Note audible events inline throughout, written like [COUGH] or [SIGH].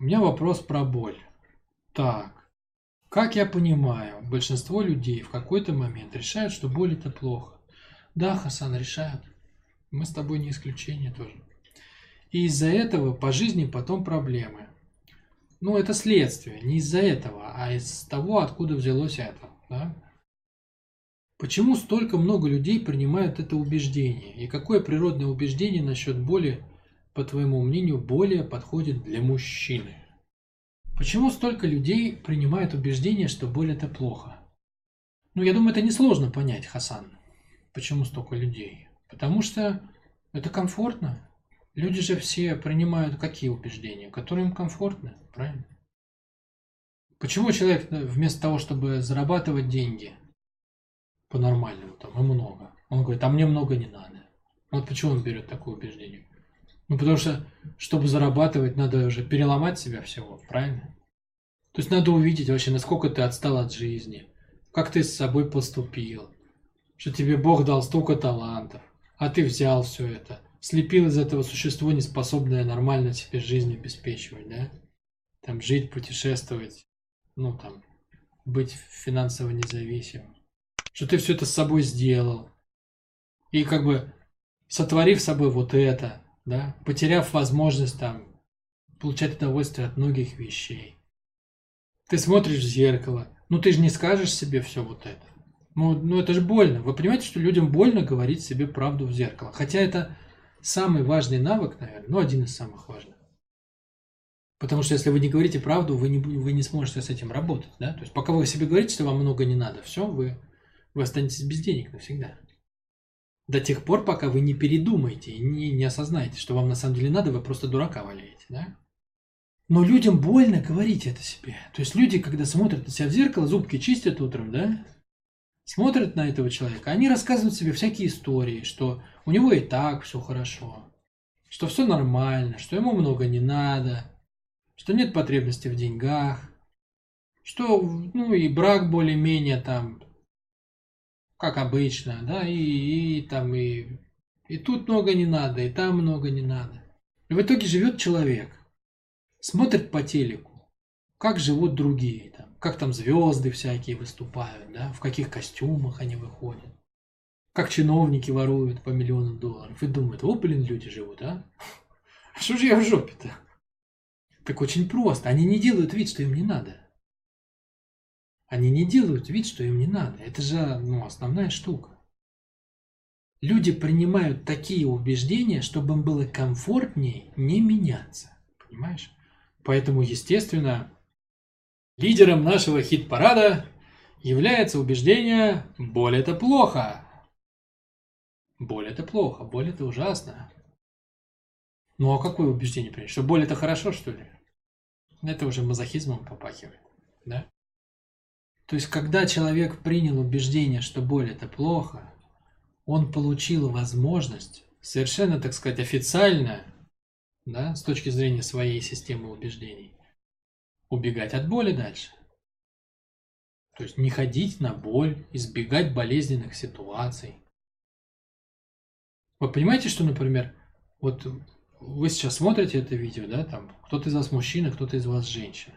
У меня вопрос про боль. Так, как я понимаю, большинство людей в какой-то момент решают, что боль это плохо. Да, Хасан, решают. Мы с тобой не исключение тоже. И из-за этого по жизни потом проблемы. Ну, это следствие, не из-за этого, а из того, откуда взялось это. Да? Почему столько много людей принимают это убеждение? И какое природное убеждение насчет боли, по твоему мнению, более подходит для мужчины? Почему столько людей принимают убеждение, что боль это плохо? Ну, я думаю, это несложно понять, Хасан. Почему столько людей? Потому что это комфортно. Люди же все принимают какие убеждения, которые им комфортны, правильно? Почему человек э, вместо того, чтобы зарабатывать деньги по-нормальному, там, и много, он говорит, а мне много не надо. Вот почему он берет такое убеждение? Ну, потому что, чтобы зарабатывать, надо уже переломать себя всего, правильно? То есть надо увидеть вообще, насколько ты отстал от жизни, как ты с собой поступил, что тебе Бог дал столько талантов, а ты взял все это, слепил из этого существо, неспособное нормально себе жизнь обеспечивать, да? Там жить, путешествовать, ну там, быть финансово независимым. Что ты все это с собой сделал. И как бы сотворив с собой вот это, да, потеряв возможность там получать удовольствие от многих вещей. Ты смотришь в зеркало, ну ты же не скажешь себе все вот это. Ну, ну это же больно. Вы понимаете, что людям больно говорить себе правду в зеркало. Хотя это самый важный навык, наверное, ну один из самых важных. Потому что если вы не говорите правду, вы не, вы не сможете с этим работать. Да? То есть пока вы себе говорите, что вам много не надо, все, вы, вы останетесь без денег навсегда. До тех пор, пока вы не передумаете и не, не осознаете, что вам на самом деле надо, вы просто дурака валяете. Да? Но людям больно говорить это себе. То есть люди, когда смотрят на себя в зеркало, зубки чистят утром, да, смотрят на этого человека, они рассказывают себе всякие истории, что у него и так все хорошо, что все нормально, что ему много не надо, что нет потребности в деньгах, что, ну, и брак более-менее там, как обычно, да, и, и там, и, и тут много не надо, и там много не надо. И в итоге живет человек, смотрит по телеку, как живут другие там, как там звезды всякие выступают, да, в каких костюмах они выходят, как чиновники воруют по миллионам долларов и думают, о, блин, люди живут, а? [LAUGHS] Что же я в жопе-то? Так очень просто. Они не делают вид, что им не надо. Они не делают вид, что им не надо. Это же ну, основная штука. Люди принимают такие убеждения, чтобы им было комфортнее не меняться. Понимаешь? Поэтому, естественно, лидером нашего хит-парада является убеждение «боль это плохо». Боль это плохо, боль это ужасно. Ну а какое убеждение принять? Что боль это хорошо, что ли? Это уже мазохизмом попахивает, да? То есть, когда человек принял убеждение, что боль это плохо, он получил возможность совершенно, так сказать, официально, да, с точки зрения своей системы убеждений, убегать от боли дальше. То есть не ходить на боль, избегать болезненных ситуаций. Вы понимаете, что, например, вот вы сейчас смотрите это видео, да, там, кто-то из вас мужчина, кто-то из вас женщина.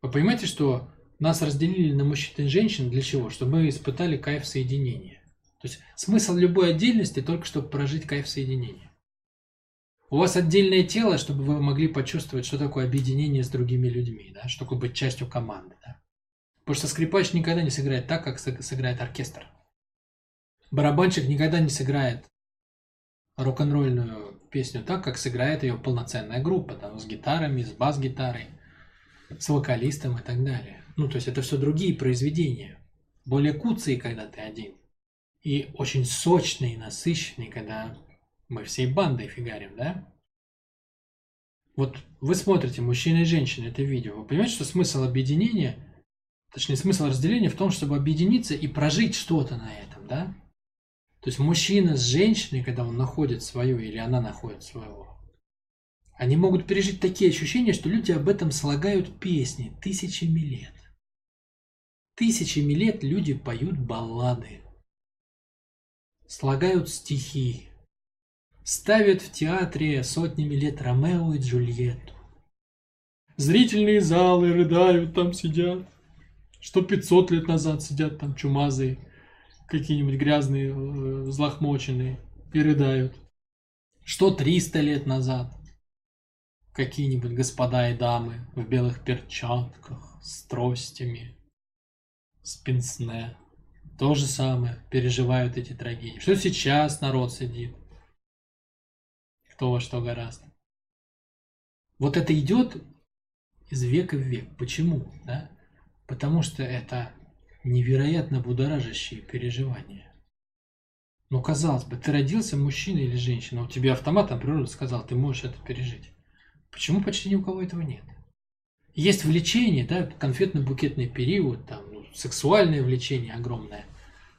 Вы понимаете, что нас разделили на мужчин и женщин для чего? Чтобы мы испытали кайф соединения. То есть смысл любой отдельности только чтобы прожить кайф соединения. У вас отдельное тело, чтобы вы могли почувствовать, что такое объединение с другими людьми, да, что такое быть частью команды. Да. Потому что скрипач никогда не сыграет так, как сыграет оркестр. Барабанщик никогда не сыграет рок-н-ролльную песню так, как сыграет ее полноценная группа, там, с гитарами, с бас-гитарой, с вокалистом и так далее. Ну, то есть это все другие произведения. Более куцые, когда ты один. И очень сочные, насыщенные, когда мы всей бандой фигарим, да? Вот вы смотрите, мужчина и женщина, это видео. Вы понимаете, что смысл объединения, точнее смысл разделения в том, чтобы объединиться и прожить что-то на этом, да? То есть мужчина с женщиной, когда он находит свою или она находит своего, они могут пережить такие ощущения, что люди об этом слагают песни тысячами лет. Тысячами лет люди поют баллады, слагают стихи, ставят в театре сотнями лет Ромео и Джульетту. Зрительные залы рыдают, там сидят. Что 500 лет назад сидят там чумазые, какие-нибудь грязные, э, взлохмоченные и рыдают. Что 300 лет назад какие-нибудь господа и дамы в белых перчатках, с тростями, с пенсне. То же самое, переживают эти трагедии. Что сейчас народ сидит? Кто во что гораздо. Вот это идет из века в век. Почему? Да? Потому что это невероятно будоражащие переживания. Ну, казалось бы, ты родился мужчина или женщина, у тебя автоматом природа сказал, ты можешь это пережить. Почему почти ни у кого этого нет? Есть влечение, да, конфетно-букетный период, там, сексуальное влечение огромное,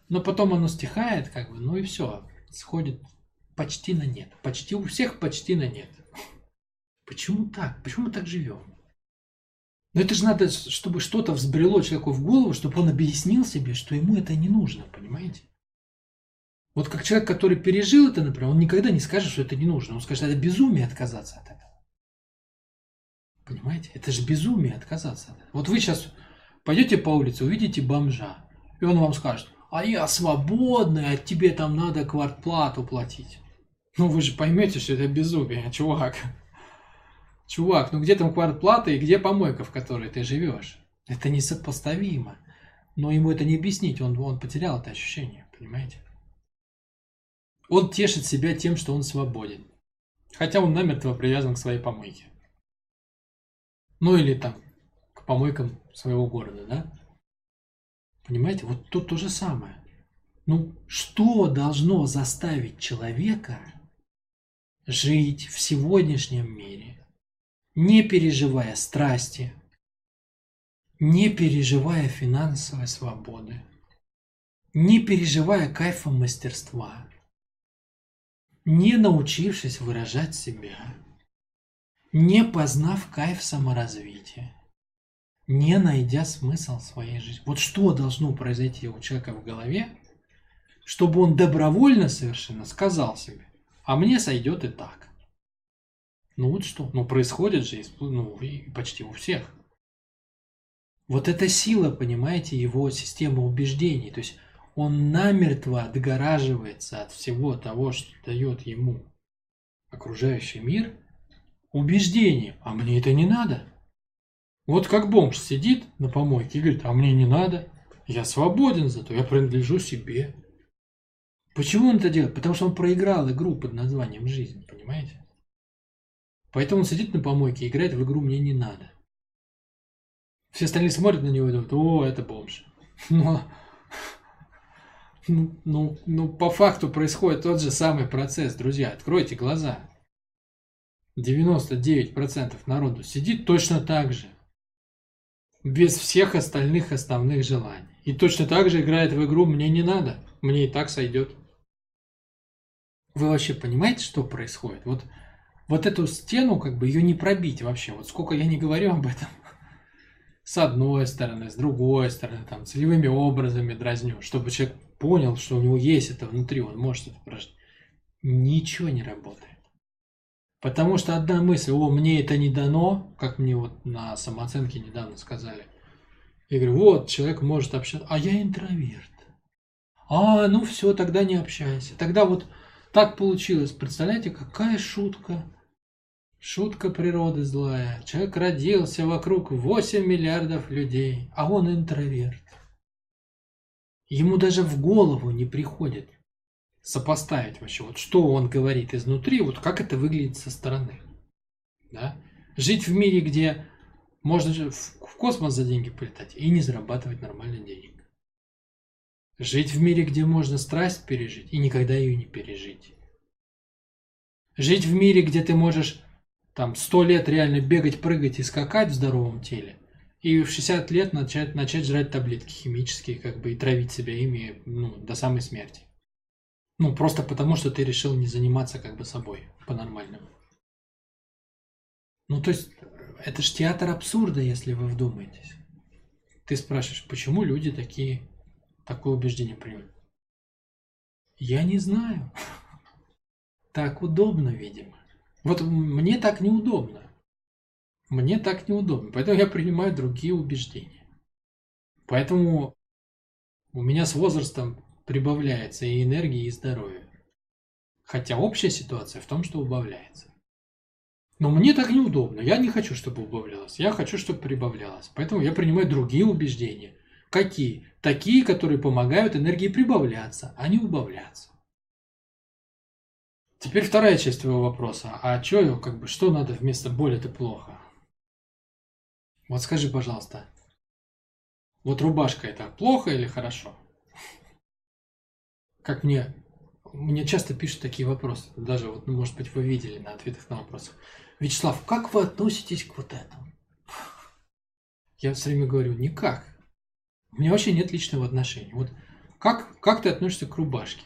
но потом оно стихает, как бы, ну и все, сходит почти на нет. Почти у всех почти на нет. Почему так? Почему мы так живем? Но это же надо, чтобы что-то взбрело человеку в голову, чтобы он объяснил себе, что ему это не нужно, понимаете? Вот как человек, который пережил это, например, он никогда не скажет, что это не нужно. Он скажет, это безумие отказаться от этого. Понимаете? Это же безумие отказаться от этого. Вот вы сейчас пойдете по улице, увидите бомжа, и он вам скажет, а я свободный, а тебе там надо квартплату платить. Ну вы же поймете, что это безумие, чувак. Чувак, ну где там квартплата и где помойка, в которой ты живешь? Это несопоставимо. Но ему это не объяснить, он, он потерял это ощущение, понимаете? Он тешит себя тем, что он свободен. Хотя он намертво привязан к своей помойке. Ну или там помойкам своего города, да? Понимаете, вот тут то же самое. Ну, что должно заставить человека жить в сегодняшнем мире, не переживая страсти, не переживая финансовой свободы, не переживая кайфа мастерства, не научившись выражать себя, не познав кайф саморазвития, не найдя смысл своей жизни. Вот что должно произойти у человека в голове, чтобы он добровольно совершенно сказал себе, а мне сойдет и так. Ну вот что, ну происходит же ну, почти у всех. Вот эта сила, понимаете, его система убеждений. То есть он намертво отгораживается от всего того, что дает ему окружающий мир, убеждение, а мне это не надо. Вот как бомж сидит на помойке и говорит, а мне не надо, я свободен зато, я принадлежу себе. Почему он это делает? Потому что он проиграл игру под названием «Жизнь», понимаете? Поэтому он сидит на помойке и играет в игру «Мне не надо». Все остальные смотрят на него и думают, о, это бомж. [LAUGHS] Но, ну, ну, ну, по факту происходит тот же самый процесс, друзья. Откройте глаза. 99% народу сидит точно так же без всех остальных основных желаний. И точно так же играет в игру «мне не надо», «мне и так сойдет». Вы вообще понимаете, что происходит? Вот, вот эту стену, как бы ее не пробить вообще. Вот сколько я не говорю об этом. С одной стороны, с другой стороны, там, целевыми образами дразню, чтобы человек понял, что у него есть это внутри, он может это прожить. Ничего не работает. Потому что одна мысль, о, мне это не дано, как мне вот на самооценке недавно сказали. Я говорю, вот, человек может общаться, а я интроверт. А, ну все, тогда не общайся. Тогда вот так получилось. Представляете, какая шутка. Шутка природы злая. Человек родился вокруг 8 миллиардов людей, а он интроверт. Ему даже в голову не приходит сопоставить вообще, вот что он говорит изнутри, вот как это выглядит со стороны. Да? Жить в мире, где можно в космос за деньги полетать и не зарабатывать нормально денег. Жить в мире, где можно страсть пережить и никогда ее не пережить. Жить в мире, где ты можешь там сто лет реально бегать, прыгать и скакать в здоровом теле, и в 60 лет начать, начать жрать таблетки химические, как бы, и травить себя ими ну, до самой смерти. Ну, просто потому, что ты решил не заниматься как бы собой по-нормальному. Ну, то есть, это же театр абсурда, если вы вдумаетесь. Ты спрашиваешь, почему люди такие, такое убеждение приняли? Я не знаю. [LAUGHS] Так удобно, видимо. Вот мне так неудобно. Мне так неудобно, поэтому я принимаю другие убеждения. Поэтому у меня с возрастом прибавляется и энергии, и здоровья. Хотя общая ситуация в том, что убавляется. Но мне так неудобно. Я не хочу, чтобы убавлялось. Я хочу, чтобы прибавлялось. Поэтому я принимаю другие убеждения. Какие? Такие, которые помогают энергии прибавляться, а не убавляться. Теперь вторая часть твоего вопроса. А что, как бы, что надо вместо боли это плохо? Вот скажи, пожалуйста, вот рубашка это плохо или хорошо? Как мне, мне часто пишут такие вопросы, даже вот, ну, может быть, вы видели на ответах на вопросы. Вячеслав, как вы относитесь к вот этому? Я все время говорю, никак. У меня вообще нет личного отношения. Вот как, как ты относишься к рубашке?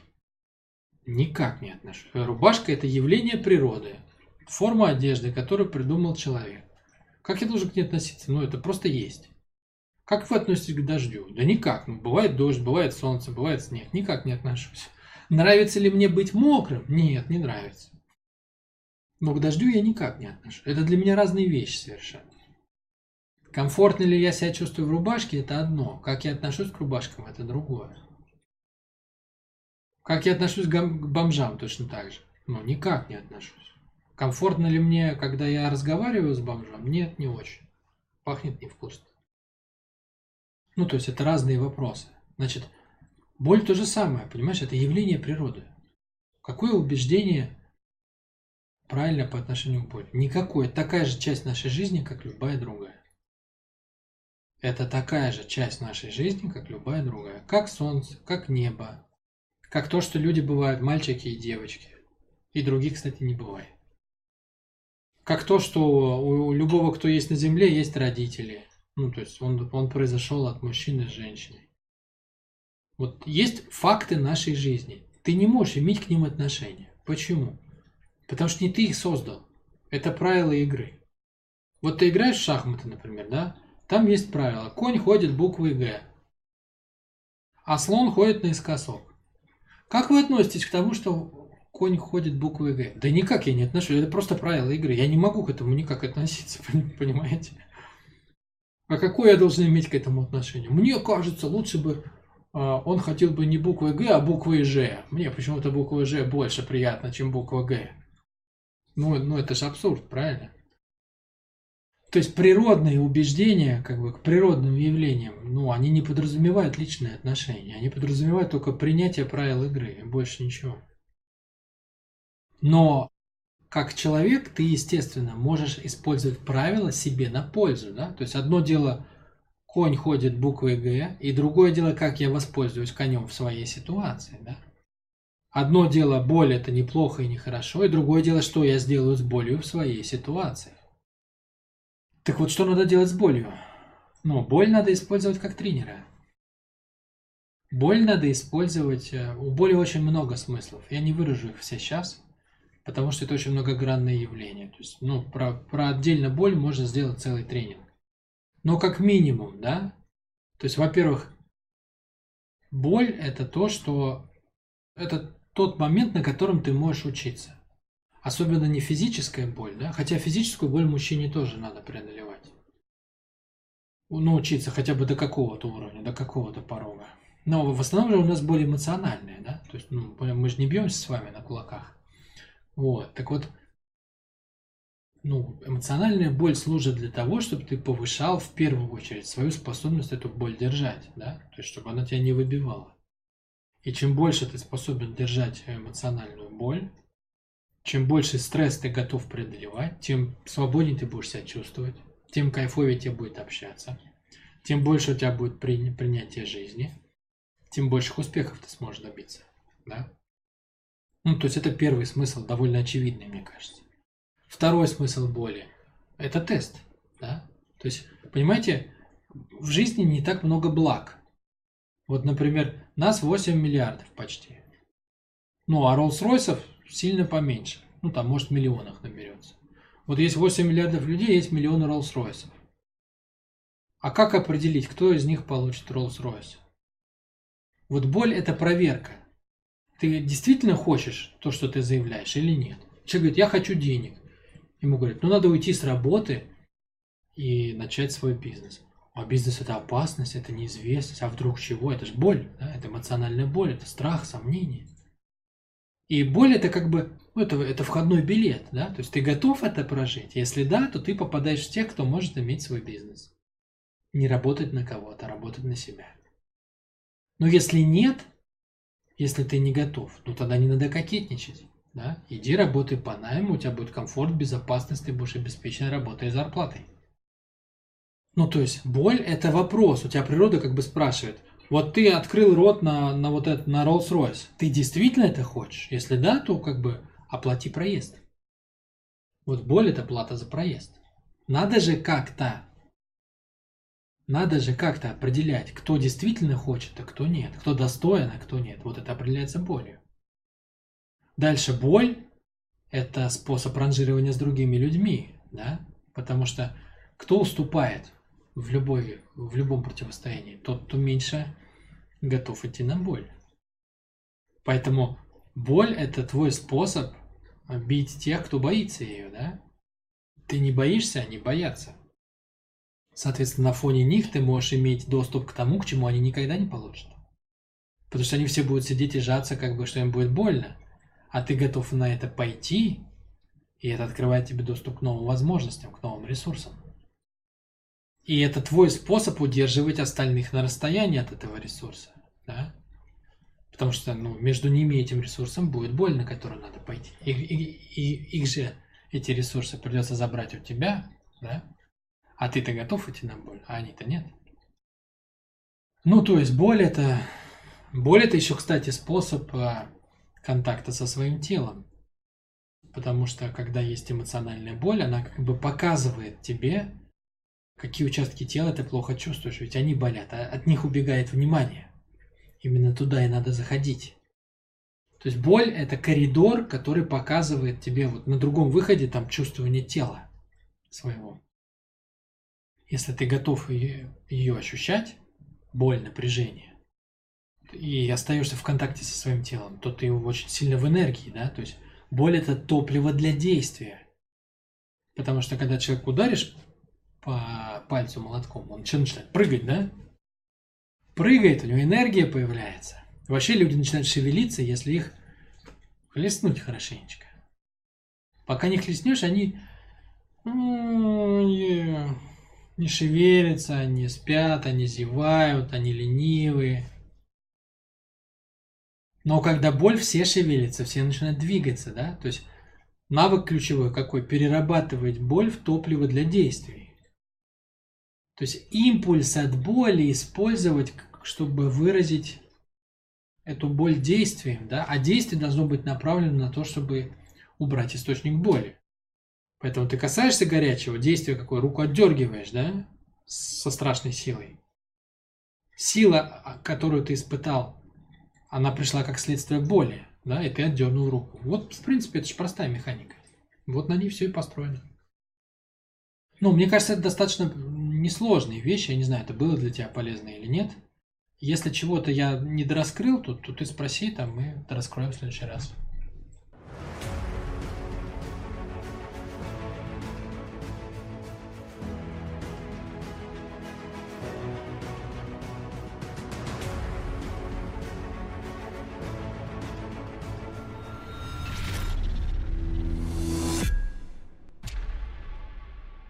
Никак не отношусь. Рубашка – это явление природы, форма одежды, которую придумал человек. Как я должен к ней относиться? Ну, это просто есть. Как вы относитесь к дождю? Да никак. Ну, бывает дождь, бывает солнце, бывает снег. Никак не отношусь. Нравится ли мне быть мокрым? Нет, не нравится. Но к дождю я никак не отношусь. Это для меня разные вещи совершенно. Комфортно ли я себя чувствую в рубашке, это одно. Как я отношусь к рубашкам, это другое. Как я отношусь к бомжам, точно так же. Ну, никак не отношусь. Комфортно ли мне, когда я разговариваю с бомжом? Нет, не очень. Пахнет невкусно. Ну, то есть это разные вопросы. Значит, боль то же самое, понимаешь, это явление природы. Какое убеждение правильно по отношению к боли? Никакое. Такая же часть нашей жизни, как любая другая. Это такая же часть нашей жизни, как любая другая. Как солнце, как небо, как то, что люди бывают мальчики и девочки. И других, кстати, не бывает. Как то, что у любого, кто есть на земле, есть родители. Ну, то есть он, он произошел от мужчины с женщиной. Вот есть факты нашей жизни. Ты не можешь иметь к ним отношения. Почему? Потому что не ты их создал. Это правила игры. Вот ты играешь в шахматы, например, да? Там есть правило. Конь ходит буквой Г. А слон ходит наискосок. Как вы относитесь к тому, что конь ходит буквой Г? Да никак я не отношусь. Это просто правило игры. Я не могу к этому никак относиться, [LAUGHS] понимаете? А какое я должен иметь к этому отношение? Мне кажется, лучше бы э, он хотел бы не буквой Г, а буквой Ж. Мне почему-то буква Ж больше приятно, чем буква Г. Ну, ну это же абсурд, правильно? То есть природные убеждения, как бы к природным явлениям, ну, они не подразумевают личные отношения, они подразумевают только принятие правил игры, больше ничего. Но как человек ты, естественно, можешь использовать правила себе на пользу, да? То есть одно дело конь ходит буквой Г, и другое дело, как я воспользуюсь конем в своей ситуации, да? Одно дело, боль это неплохо и нехорошо, и другое дело, что я сделаю с болью в своей ситуации. Так вот, что надо делать с болью? Ну, боль надо использовать как тренера. Боль надо использовать... Э, у боли очень много смыслов. Я не выражу их все сейчас, потому что это очень многогранное явление. То есть, ну, про, про отдельно боль можно сделать целый тренинг. Но как минимум, да? То есть, во-первых, боль – это то, что... Это тот момент, на котором ты можешь учиться. Особенно не физическая боль, да? Хотя физическую боль мужчине тоже надо преодолевать. Научиться хотя бы до какого-то уровня, до какого-то порога. Но в основном же у нас боль эмоциональная, да? То есть ну, мы же не бьемся с вами на кулаках. Вот, так вот, ну, эмоциональная боль служит для того, чтобы ты повышал в первую очередь свою способность эту боль держать, да? То есть, чтобы она тебя не выбивала. И чем больше ты способен держать эмоциональную боль, чем больше стресс ты готов преодолевать, тем свободнее ты будешь себя чувствовать, тем кайфовее тебе будет общаться, тем больше у тебя будет при, принятие жизни, тем больших успехов ты сможешь добиться. Да? Ну, то есть это первый смысл, довольно очевидный, мне кажется. Второй смысл боли – это тест. Да? То есть, понимаете, в жизни не так много благ. Вот, например, нас 8 миллиардов почти. Ну, а Роллс-Ройсов сильно поменьше. Ну, там, может, в миллионах наберется. Вот есть 8 миллиардов людей, есть миллионы Роллс-Ройсов. А как определить, кто из них получит Роллс-Ройс? Вот боль – это проверка. Ты действительно хочешь то, что ты заявляешь, или нет? Человек говорит, я хочу денег. Ему говорят, ну надо уйти с работы, и начать свой бизнес. А бизнес это опасность, это неизвестность, а вдруг чего? Это же боль, да? это эмоциональная боль, это страх, сомнение. И боль это как бы, ну, это, это входной билет, да, то есть ты готов это прожить? Если да, то ты попадаешь в тех, кто может иметь свой бизнес. Не работать на кого-то, а работать на себя. Но если нет, если ты не готов, ну тогда не надо кокетничать. Да? Иди работай по найму, у тебя будет комфорт, безопасность, ты будешь обеспечен работой и зарплатой. Ну, то есть, боль – это вопрос. У тебя природа как бы спрашивает. Вот ты открыл рот на, на вот это, на Rolls-Royce. Ты действительно это хочешь? Если да, то как бы оплати проезд. Вот боль – это плата за проезд. Надо же как-то, надо же как-то определять, кто действительно хочет, а кто нет. Кто достоин, а кто нет. Вот это определяется болью. Дальше боль – это способ ранжирования с другими людьми, да? Потому что кто уступает в любой, в любом противостоянии? Тот, кто меньше готов идти на боль. Поэтому боль – это твой способ бить тех, кто боится ее, да? Ты не боишься, они боятся. Соответственно, на фоне них ты можешь иметь доступ к тому, к чему они никогда не получат. Потому что они все будут сидеть и жаться, как бы, что им будет больно а ты готов на это пойти, и это открывает тебе доступ к новым возможностям, к новым ресурсам. И это твой способ удерживать остальных на расстоянии от этого ресурса. Да? Потому что ну, между ними и этим ресурсом будет боль, на которую надо пойти. И, и, и их же эти ресурсы придется забрать у тебя, да? А ты-то готов идти на боль, а они-то нет. Ну, то есть боль это... Боль это еще, кстати, способ а, контакта со своим телом. Потому что когда есть эмоциональная боль, она как бы показывает тебе, какие участки тела ты плохо чувствуешь, ведь они болят, а от них убегает внимание. Именно туда и надо заходить. То есть боль – это коридор, который показывает тебе вот на другом выходе там чувствование тела своего. Если ты готов ее, ее ощущать, боль, напряжение, и остаешься в контакте со своим телом, то ты очень сильно в энергии, да, то есть боль это топливо для действия. Потому что когда человек ударишь по пальцу молотком, он начинает? Прыгать, да? Прыгает, у него энергия появляется. Вообще люди начинают шевелиться, если их хлестнуть хорошенечко. Пока не хлестнешь, они не шевелятся, они спят, они зевают, они ленивые. Но когда боль, все шевелятся, все начинают двигаться, да? То есть навык ключевой какой? Перерабатывать боль в топливо для действий. То есть импульс от боли использовать, чтобы выразить эту боль действием, да? А действие должно быть направлено на то, чтобы убрать источник боли. Поэтому ты касаешься горячего, действия какое? Руку отдергиваешь, да? Со страшной силой. Сила, которую ты испытал она пришла как следствие боли, да, и ты отдернул руку. Вот, в принципе, это же простая механика. Вот на ней все и построено. Ну, мне кажется, это достаточно несложные вещи. Я не знаю, это было для тебя полезно или нет. Если чего-то я не дораскрыл, то, то ты спроси, там мы дораскроем в следующий раз.